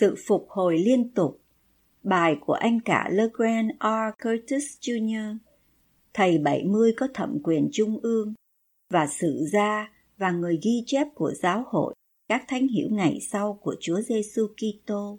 Sự phục hồi liên tục Bài của anh cả LeGrand R. Curtis Jr. Thầy 70 có thẩm quyền trung ương và sự gia và người ghi chép của giáo hội các thánh hiểu ngày sau của Chúa Giêsu Kitô,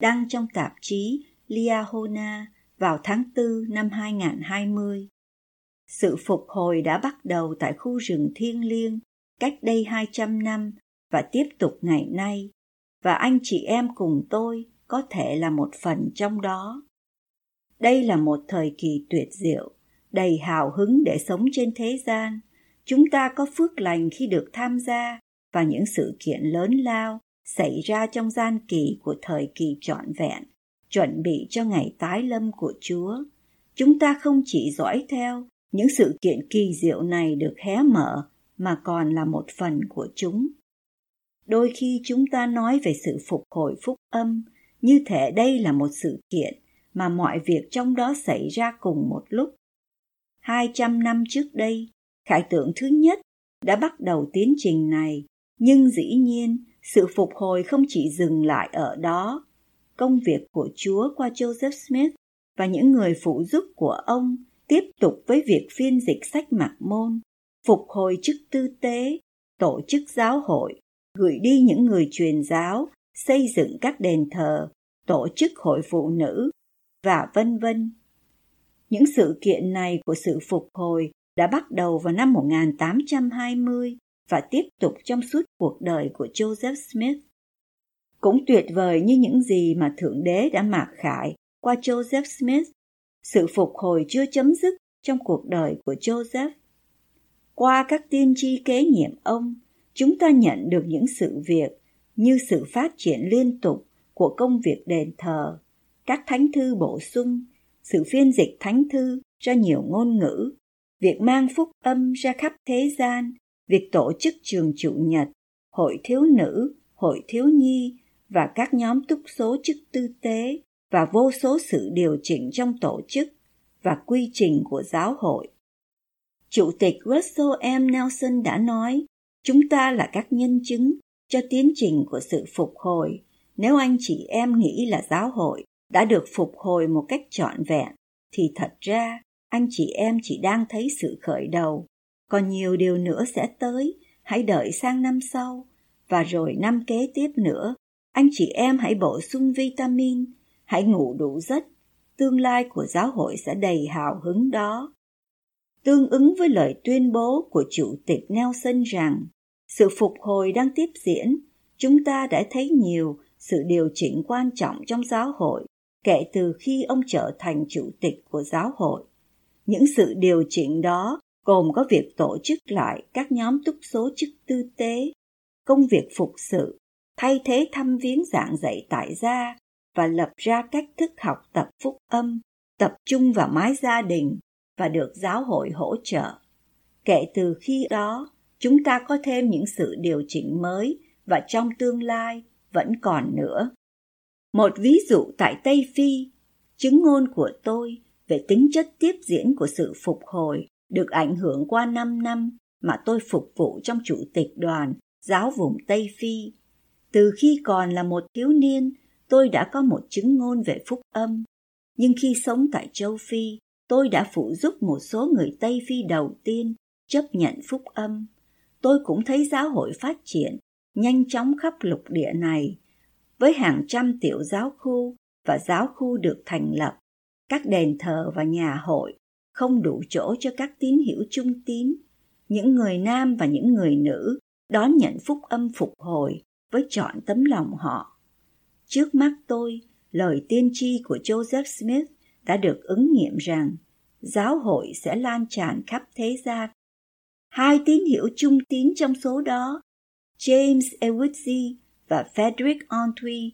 đăng trong tạp chí Liahona vào tháng 4 năm 2020. Sự phục hồi đã bắt đầu tại khu rừng thiêng liêng cách đây 200 năm và tiếp tục ngày nay và anh chị em cùng tôi có thể là một phần trong đó. Đây là một thời kỳ tuyệt diệu, đầy hào hứng để sống trên thế gian. Chúng ta có phước lành khi được tham gia vào những sự kiện lớn lao xảy ra trong gian kỳ của thời kỳ trọn vẹn, chuẩn bị cho ngày tái lâm của Chúa. Chúng ta không chỉ dõi theo những sự kiện kỳ diệu này được hé mở mà còn là một phần của chúng đôi khi chúng ta nói về sự phục hồi phúc âm như thể đây là một sự kiện mà mọi việc trong đó xảy ra cùng một lúc. Hai trăm năm trước đây, khải tượng thứ nhất đã bắt đầu tiến trình này, nhưng dĩ nhiên sự phục hồi không chỉ dừng lại ở đó. Công việc của Chúa qua Joseph Smith và những người phụ giúp của ông tiếp tục với việc phiên dịch sách mạc môn, phục hồi chức tư tế, tổ chức giáo hội gửi đi những người truyền giáo, xây dựng các đền thờ, tổ chức hội phụ nữ và vân vân. Những sự kiện này của sự phục hồi đã bắt đầu vào năm 1820 và tiếp tục trong suốt cuộc đời của Joseph Smith. Cũng tuyệt vời như những gì mà Thượng Đế đã mặc khải qua Joseph Smith, sự phục hồi chưa chấm dứt trong cuộc đời của Joseph. Qua các tiên tri kế nhiệm ông, chúng ta nhận được những sự việc như sự phát triển liên tục của công việc đền thờ, các thánh thư bổ sung, sự phiên dịch thánh thư ra nhiều ngôn ngữ, việc mang phúc âm ra khắp thế gian, việc tổ chức trường chủ nhật, hội thiếu nữ, hội thiếu nhi và các nhóm túc số chức tư tế và vô số sự điều chỉnh trong tổ chức và quy trình của giáo hội. Chủ tịch Russell M. Nelson đã nói Chúng ta là các nhân chứng cho tiến trình của sự phục hồi. Nếu anh chị em nghĩ là giáo hội đã được phục hồi một cách trọn vẹn, thì thật ra anh chị em chỉ đang thấy sự khởi đầu. Còn nhiều điều nữa sẽ tới, hãy đợi sang năm sau. Và rồi năm kế tiếp nữa, anh chị em hãy bổ sung vitamin, hãy ngủ đủ giấc. Tương lai của giáo hội sẽ đầy hào hứng đó tương ứng với lời tuyên bố của Chủ tịch Nelson rằng sự phục hồi đang tiếp diễn, chúng ta đã thấy nhiều sự điều chỉnh quan trọng trong giáo hội kể từ khi ông trở thành chủ tịch của giáo hội. Những sự điều chỉnh đó gồm có việc tổ chức lại các nhóm túc số chức tư tế, công việc phục sự, thay thế thăm viếng giảng dạy tại gia và lập ra cách thức học tập phúc âm, tập trung vào mái gia đình và được giáo hội hỗ trợ. Kể từ khi đó, chúng ta có thêm những sự điều chỉnh mới và trong tương lai vẫn còn nữa. Một ví dụ tại Tây Phi, chứng ngôn của tôi về tính chất tiếp diễn của sự phục hồi được ảnh hưởng qua 5 năm mà tôi phục vụ trong chủ tịch đoàn giáo vùng Tây Phi. Từ khi còn là một thiếu niên, tôi đã có một chứng ngôn về phúc âm. Nhưng khi sống tại châu Phi, tôi đã phụ giúp một số người Tây Phi đầu tiên chấp nhận phúc âm. Tôi cũng thấy giáo hội phát triển nhanh chóng khắp lục địa này, với hàng trăm tiểu giáo khu và giáo khu được thành lập, các đền thờ và nhà hội không đủ chỗ cho các tín hữu trung tín, những người nam và những người nữ đón nhận phúc âm phục hồi với trọn tấm lòng họ. Trước mắt tôi, lời tiên tri của Joseph Smith đã được ứng nghiệm rằng giáo hội sẽ lan tràn khắp thế gian Hai tín hiệu trung tín trong số đó, James Ewitsy và Frederick Ontwi,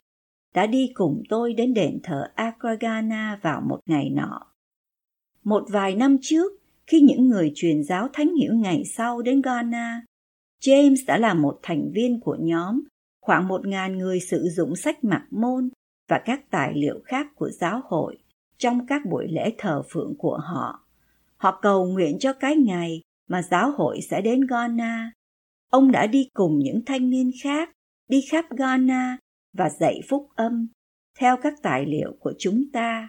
đã đi cùng tôi đến đền thờ Akragana vào một ngày nọ. Một vài năm trước, khi những người truyền giáo thánh hiểu ngày sau đến Ghana, James đã là một thành viên của nhóm, khoảng một ngàn người sử dụng sách mặc môn và các tài liệu khác của giáo hội trong các buổi lễ thờ phượng của họ. Họ cầu nguyện cho cái ngày mà giáo hội sẽ đến Ghana. Ông đã đi cùng những thanh niên khác đi khắp Ghana và dạy phúc âm theo các tài liệu của chúng ta.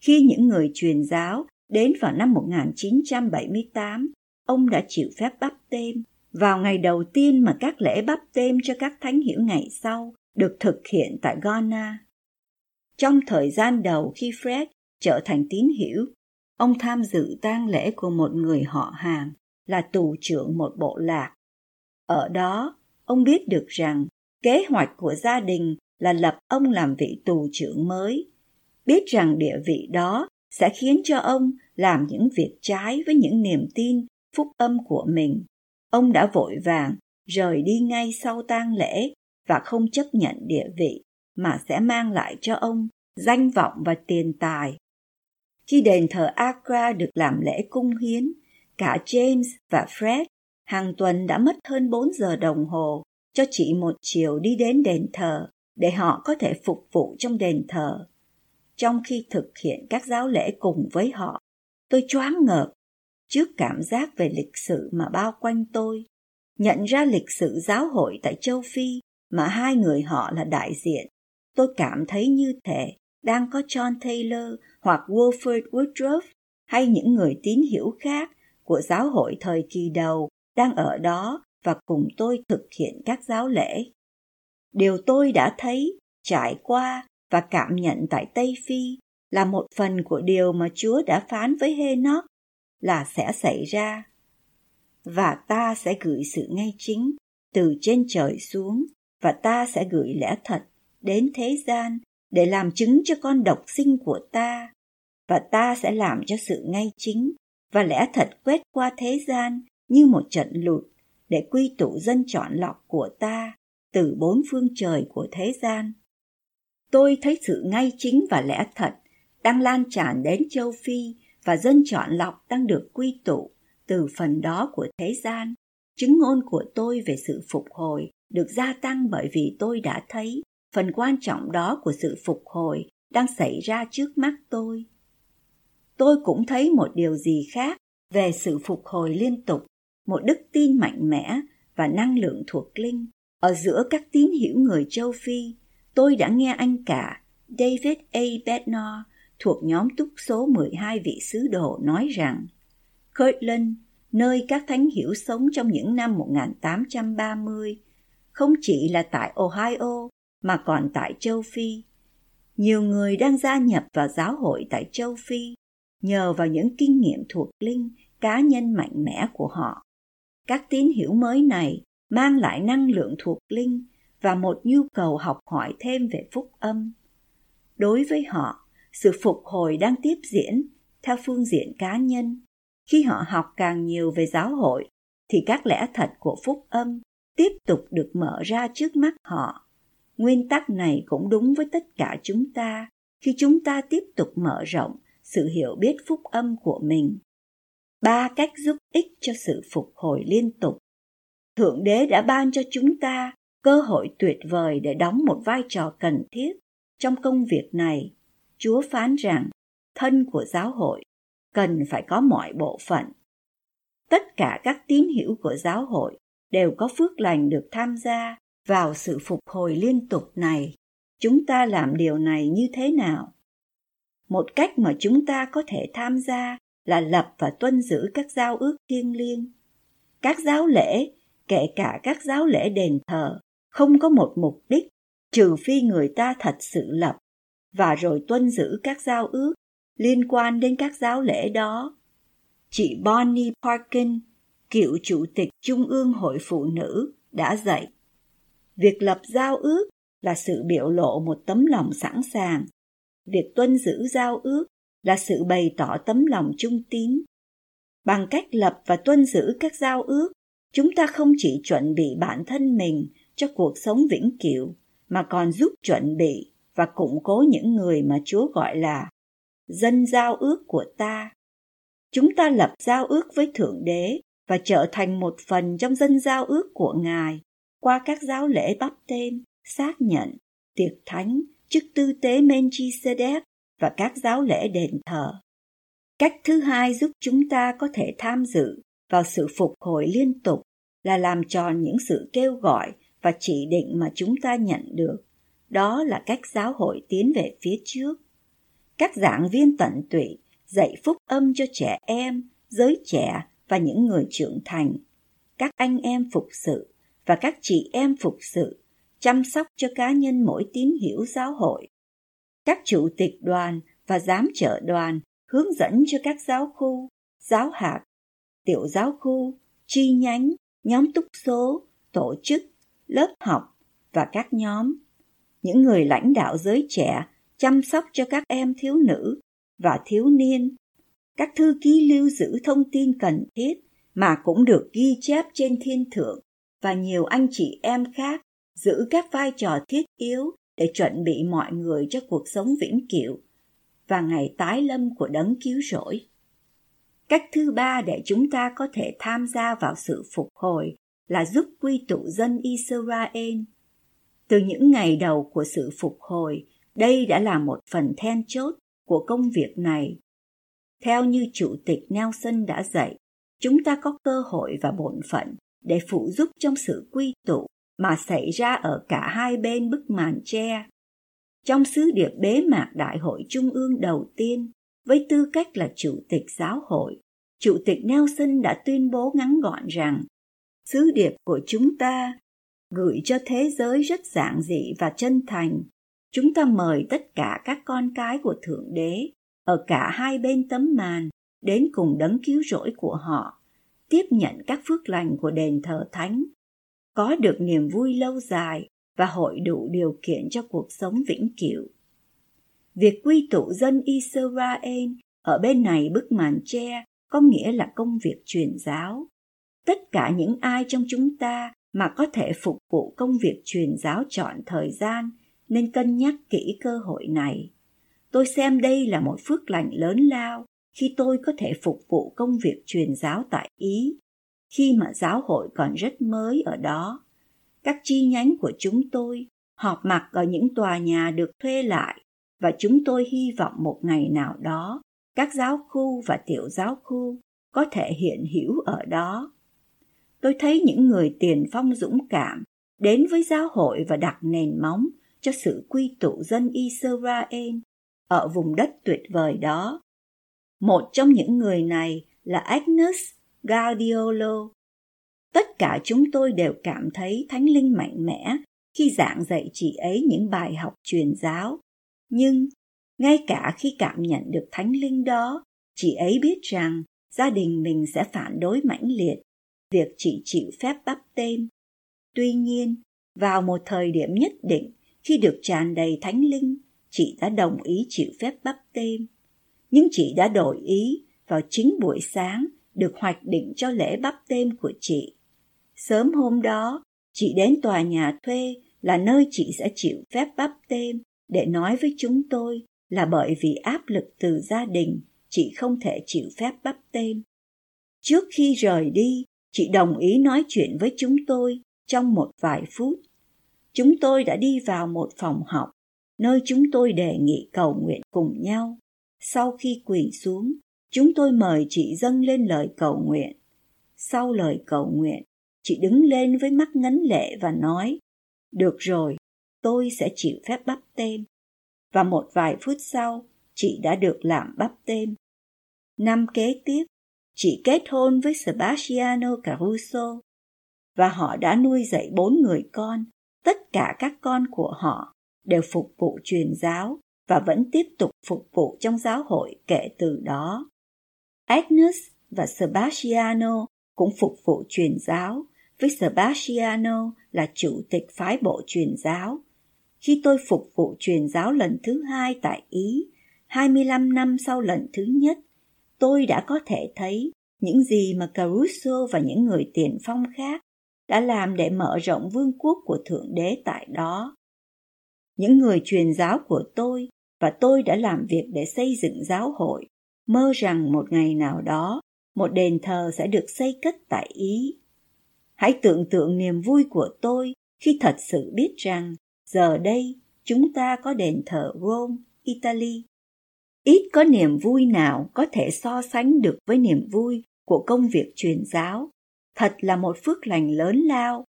Khi những người truyền giáo đến vào năm 1978, ông đã chịu phép bắp tên vào ngày đầu tiên mà các lễ bắp tên cho các thánh hiểu ngày sau được thực hiện tại Ghana. Trong thời gian đầu khi Fred trở thành tín hiểu, ông tham dự tang lễ của một người họ hàng là tù trưởng một bộ lạc. Ở đó, ông biết được rằng kế hoạch của gia đình là lập ông làm vị tù trưởng mới, biết rằng địa vị đó sẽ khiến cho ông làm những việc trái với những niềm tin phúc âm của mình. Ông đã vội vàng rời đi ngay sau tang lễ và không chấp nhận địa vị mà sẽ mang lại cho ông danh vọng và tiền tài. Khi đền thờ Accra được làm lễ cung hiến, cả James và Fred hàng tuần đã mất hơn 4 giờ đồng hồ cho chỉ một chiều đi đến đền thờ để họ có thể phục vụ trong đền thờ. Trong khi thực hiện các giáo lễ cùng với họ, tôi choáng ngợp trước cảm giác về lịch sử mà bao quanh tôi, nhận ra lịch sử giáo hội tại châu Phi mà hai người họ là đại diện. Tôi cảm thấy như thể đang có John Taylor hoặc Wilford Woodruff hay những người tín hiểu khác của giáo hội thời kỳ đầu đang ở đó và cùng tôi thực hiện các giáo lễ. Điều tôi đã thấy, trải qua và cảm nhận tại Tây Phi là một phần của điều mà Chúa đã phán với Henoch là sẽ xảy ra. Và ta sẽ gửi sự ngay chính từ trên trời xuống và ta sẽ gửi lẽ thật đến thế gian để làm chứng cho con độc sinh của ta, và ta sẽ làm cho sự ngay chính và lẽ thật quét qua thế gian như một trận lụt, để quy tụ dân chọn lọc của ta từ bốn phương trời của thế gian. Tôi thấy sự ngay chính và lẽ thật đang lan tràn đến châu Phi, và dân chọn lọc đang được quy tụ từ phần đó của thế gian. Chứng ngôn của tôi về sự phục hồi được gia tăng bởi vì tôi đã thấy phần quan trọng đó của sự phục hồi đang xảy ra trước mắt tôi. Tôi cũng thấy một điều gì khác về sự phục hồi liên tục một đức tin mạnh mẽ và năng lượng thuộc linh ở giữa các tín hữu người châu Phi. Tôi đã nghe anh cả David A. Bednar thuộc nhóm túc số 12 vị sứ đồ nói rằng Kirtland, nơi các thánh hiểu sống trong những năm 1830, không chỉ là tại Ohio mà còn tại châu Phi. Nhiều người đang gia nhập vào giáo hội tại châu Phi nhờ vào những kinh nghiệm thuộc linh cá nhân mạnh mẽ của họ. Các tín hiểu mới này mang lại năng lượng thuộc linh và một nhu cầu học hỏi thêm về phúc âm. Đối với họ, sự phục hồi đang tiếp diễn theo phương diện cá nhân. Khi họ học càng nhiều về giáo hội, thì các lẽ thật của phúc âm tiếp tục được mở ra trước mắt họ. Nguyên tắc này cũng đúng với tất cả chúng ta khi chúng ta tiếp tục mở rộng sự hiểu biết phúc âm của mình. Ba cách giúp ích cho sự phục hồi liên tục. Thượng đế đã ban cho chúng ta cơ hội tuyệt vời để đóng một vai trò cần thiết trong công việc này. Chúa phán rằng, thân của giáo hội cần phải có mọi bộ phận. Tất cả các tín hữu của giáo hội đều có phước lành được tham gia vào sự phục hồi liên tục này chúng ta làm điều này như thế nào một cách mà chúng ta có thể tham gia là lập và tuân giữ các giao ước thiêng liêng. Các giáo lễ, kể cả các giáo lễ đền thờ, không có một mục đích trừ phi người ta thật sự lập và rồi tuân giữ các giao ước liên quan đến các giáo lễ đó. Chị Bonnie Parkin, cựu chủ tịch Trung ương Hội Phụ Nữ, đã dạy. Việc lập giao ước là sự biểu lộ một tấm lòng sẵn sàng. Việc tuân giữ giao ước là sự bày tỏ tấm lòng trung tín. Bằng cách lập và tuân giữ các giao ước, chúng ta không chỉ chuẩn bị bản thân mình cho cuộc sống vĩnh cửu, mà còn giúp chuẩn bị và củng cố những người mà Chúa gọi là dân giao ước của ta. Chúng ta lập giao ước với Thượng Đế và trở thành một phần trong dân giao ước của Ngài qua các giáo lễ bắp tên, xác nhận, tiệc thánh, chức tư tế Melchizedek và các giáo lễ đền thờ. Cách thứ hai giúp chúng ta có thể tham dự vào sự phục hồi liên tục là làm tròn những sự kêu gọi và chỉ định mà chúng ta nhận được. Đó là cách giáo hội tiến về phía trước. Các giảng viên tận tụy dạy phúc âm cho trẻ em, giới trẻ và những người trưởng thành. Các anh em phục sự và các chị em phục sự chăm sóc cho cá nhân mỗi tín hiểu giáo hội. Các chủ tịch đoàn và giám trợ đoàn hướng dẫn cho các giáo khu, giáo hạt, tiểu giáo khu, chi nhánh, nhóm túc số, tổ chức, lớp học và các nhóm. Những người lãnh đạo giới trẻ chăm sóc cho các em thiếu nữ và thiếu niên. Các thư ký lưu giữ thông tin cần thiết mà cũng được ghi chép trên thiên thượng và nhiều anh chị em khác giữ các vai trò thiết yếu để chuẩn bị mọi người cho cuộc sống vĩnh cửu và ngày tái lâm của đấng cứu rỗi. Cách thứ ba để chúng ta có thể tham gia vào sự phục hồi là giúp quy tụ dân Israel. Từ những ngày đầu của sự phục hồi, đây đã là một phần then chốt của công việc này. Theo như Chủ tịch Nelson đã dạy, chúng ta có cơ hội và bổn phận để phụ giúp trong sự quy tụ mà xảy ra ở cả hai bên bức màn tre. Trong sứ điệp bế mạc Đại hội Trung ương đầu tiên, với tư cách là Chủ tịch giáo hội, Chủ tịch Nelson đã tuyên bố ngắn gọn rằng sứ điệp của chúng ta gửi cho thế giới rất giản dị và chân thành. Chúng ta mời tất cả các con cái của Thượng Đế ở cả hai bên tấm màn đến cùng đấng cứu rỗi của họ, tiếp nhận các phước lành của đền thờ thánh, có được niềm vui lâu dài và hội đủ điều kiện cho cuộc sống vĩnh cửu. Việc quy tụ dân Israel ở bên này bức màn tre có nghĩa là công việc truyền giáo. Tất cả những ai trong chúng ta mà có thể phục vụ công việc truyền giáo chọn thời gian nên cân nhắc kỹ cơ hội này. Tôi xem đây là một phước lành lớn lao khi tôi có thể phục vụ công việc truyền giáo tại Ý, khi mà giáo hội còn rất mới ở đó. Các chi nhánh của chúng tôi họp mặt ở những tòa nhà được thuê lại và chúng tôi hy vọng một ngày nào đó, các giáo khu và tiểu giáo khu có thể hiện hữu ở đó. Tôi thấy những người tiền phong dũng cảm đến với giáo hội và đặt nền móng cho sự quy tụ dân Israel ở vùng đất tuyệt vời đó. Một trong những người này là Agnes Guardiolo. Tất cả chúng tôi đều cảm thấy Thánh Linh mạnh mẽ khi giảng dạy chị ấy những bài học truyền giáo. Nhưng, ngay cả khi cảm nhận được Thánh Linh đó, chị ấy biết rằng gia đình mình sẽ phản đối mãnh liệt việc chị chịu phép bắp tên. Tuy nhiên, vào một thời điểm nhất định, khi được tràn đầy Thánh Linh, chị đã đồng ý chịu phép bắp tên. Nhưng chị đã đổi ý vào chính buổi sáng được hoạch định cho lễ bắp tên của chị. Sớm hôm đó, chị đến tòa nhà thuê là nơi chị sẽ chịu phép bắp tên để nói với chúng tôi là bởi vì áp lực từ gia đình chị không thể chịu phép bắp tên. Trước khi rời đi, chị đồng ý nói chuyện với chúng tôi trong một vài phút. Chúng tôi đã đi vào một phòng học, nơi chúng tôi đề nghị cầu nguyện cùng nhau. Sau khi quỳ xuống, chúng tôi mời chị dâng lên lời cầu nguyện. Sau lời cầu nguyện, chị đứng lên với mắt ngấn lệ và nói, được rồi, tôi sẽ chịu phép bắp tên. Và một vài phút sau, chị đã được làm bắp tên. Năm kế tiếp, chị kết hôn với Sebastiano Caruso và họ đã nuôi dạy bốn người con. Tất cả các con của họ đều phục vụ truyền giáo và vẫn tiếp tục phục vụ trong giáo hội kể từ đó. Agnes và Sebastiano cũng phục vụ truyền giáo, với Sebastiano là chủ tịch phái bộ truyền giáo. Khi tôi phục vụ truyền giáo lần thứ hai tại Ý, 25 năm sau lần thứ nhất, tôi đã có thể thấy những gì mà Caruso và những người tiền phong khác đã làm để mở rộng vương quốc của Thượng Đế tại đó. Những người truyền giáo của tôi và tôi đã làm việc để xây dựng giáo hội, mơ rằng một ngày nào đó một đền thờ sẽ được xây cất tại Ý. Hãy tưởng tượng niềm vui của tôi khi thật sự biết rằng giờ đây chúng ta có đền thờ Rome, Italy. Ít có niềm vui nào có thể so sánh được với niềm vui của công việc truyền giáo. Thật là một phước lành lớn lao.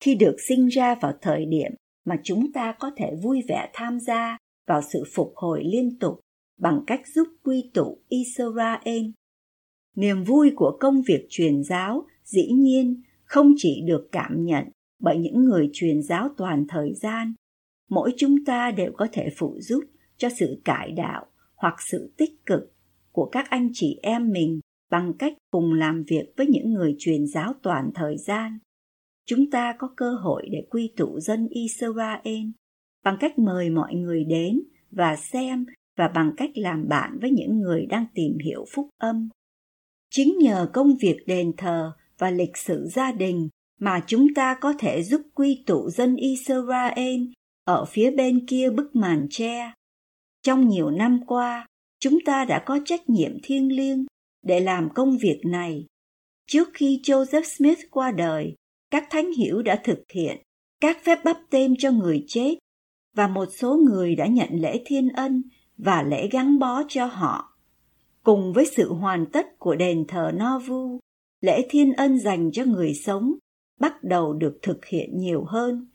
Khi được sinh ra vào thời điểm mà chúng ta có thể vui vẻ tham gia vào sự phục hồi liên tục bằng cách giúp quy tụ Israel. Niềm vui của công việc truyền giáo dĩ nhiên không chỉ được cảm nhận bởi những người truyền giáo toàn thời gian mỗi chúng ta đều có thể phụ giúp cho sự cải đạo hoặc sự tích cực của các anh chị em mình bằng cách cùng làm việc với những người truyền giáo toàn thời gian chúng ta có cơ hội để quy tụ dân israel bằng cách mời mọi người đến và xem và bằng cách làm bạn với những người đang tìm hiểu phúc âm chính nhờ công việc đền thờ và lịch sử gia đình mà chúng ta có thể giúp quy tụ dân Israel ở phía bên kia bức màn tre. Trong nhiều năm qua, chúng ta đã có trách nhiệm thiêng liêng để làm công việc này. Trước khi Joseph Smith qua đời, các thánh hiểu đã thực hiện các phép bắp tên cho người chết và một số người đã nhận lễ thiên ân và lễ gắn bó cho họ. Cùng với sự hoàn tất của đền thờ Novu, lễ thiên ân dành cho người sống bắt đầu được thực hiện nhiều hơn.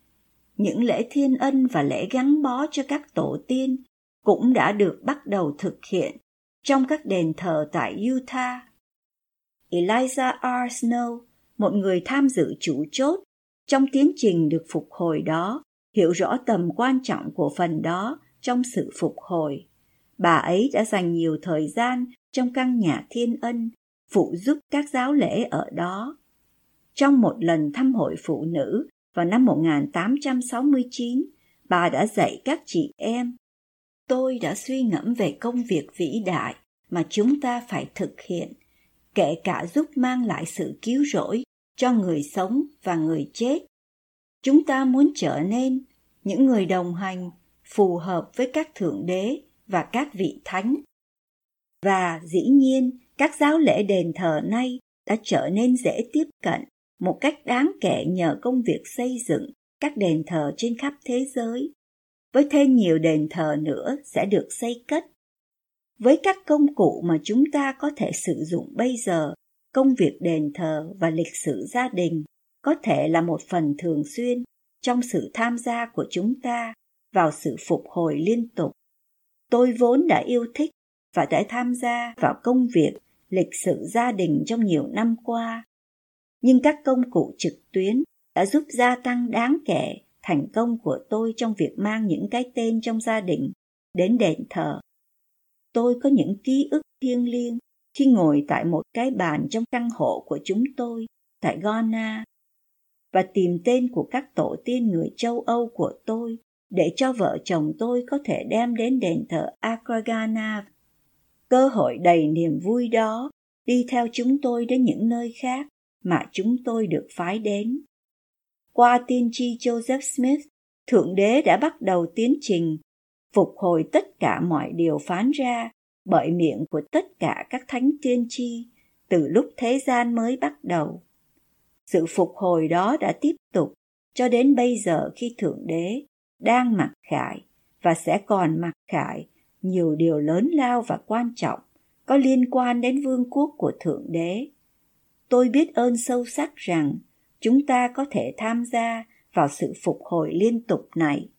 Những lễ thiên ân và lễ gắn bó cho các tổ tiên cũng đã được bắt đầu thực hiện trong các đền thờ tại Utah. Eliza R. Snow, một người tham dự chủ chốt trong tiến trình được phục hồi đó, hiểu rõ tầm quan trọng của phần đó trong sự phục hồi. Bà ấy đã dành nhiều thời gian trong căn nhà thiên ân, phụ giúp các giáo lễ ở đó. Trong một lần thăm hội phụ nữ vào năm 1869, bà đã dạy các chị em. Tôi đã suy ngẫm về công việc vĩ đại mà chúng ta phải thực hiện, kể cả giúp mang lại sự cứu rỗi cho người sống và người chết. Chúng ta muốn trở nên những người đồng hành phù hợp với các thượng đế và các vị thánh. Và dĩ nhiên, các giáo lễ đền thờ nay đã trở nên dễ tiếp cận một cách đáng kể nhờ công việc xây dựng các đền thờ trên khắp thế giới với thêm nhiều đền thờ nữa sẽ được xây cất với các công cụ mà chúng ta có thể sử dụng bây giờ, công việc đền thờ và lịch sử gia đình có thể là một phần thường xuyên trong sự tham gia của chúng ta vào sự phục hồi liên tục tôi vốn đã yêu thích và đã tham gia vào công việc lịch sử gia đình trong nhiều năm qua nhưng các công cụ trực tuyến đã giúp gia tăng đáng kể thành công của tôi trong việc mang những cái tên trong gia đình đến đền thờ. Tôi có những ký ức thiêng liêng khi ngồi tại một cái bàn trong căn hộ của chúng tôi tại Ghana và tìm tên của các tổ tiên người châu Âu của tôi để cho vợ chồng tôi có thể đem đến đền thờ Akragana. Cơ hội đầy niềm vui đó đi theo chúng tôi đến những nơi khác mà chúng tôi được phái đến. Qua tiên tri Joseph Smith, Thượng Đế đã bắt đầu tiến trình phục hồi tất cả mọi điều phán ra bởi miệng của tất cả các thánh tiên tri từ lúc thế gian mới bắt đầu. Sự phục hồi đó đã tiếp tục cho đến bây giờ khi Thượng Đế đang mặc khải và sẽ còn mặc khải nhiều điều lớn lao và quan trọng có liên quan đến vương quốc của Thượng Đế tôi biết ơn sâu sắc rằng chúng ta có thể tham gia vào sự phục hồi liên tục này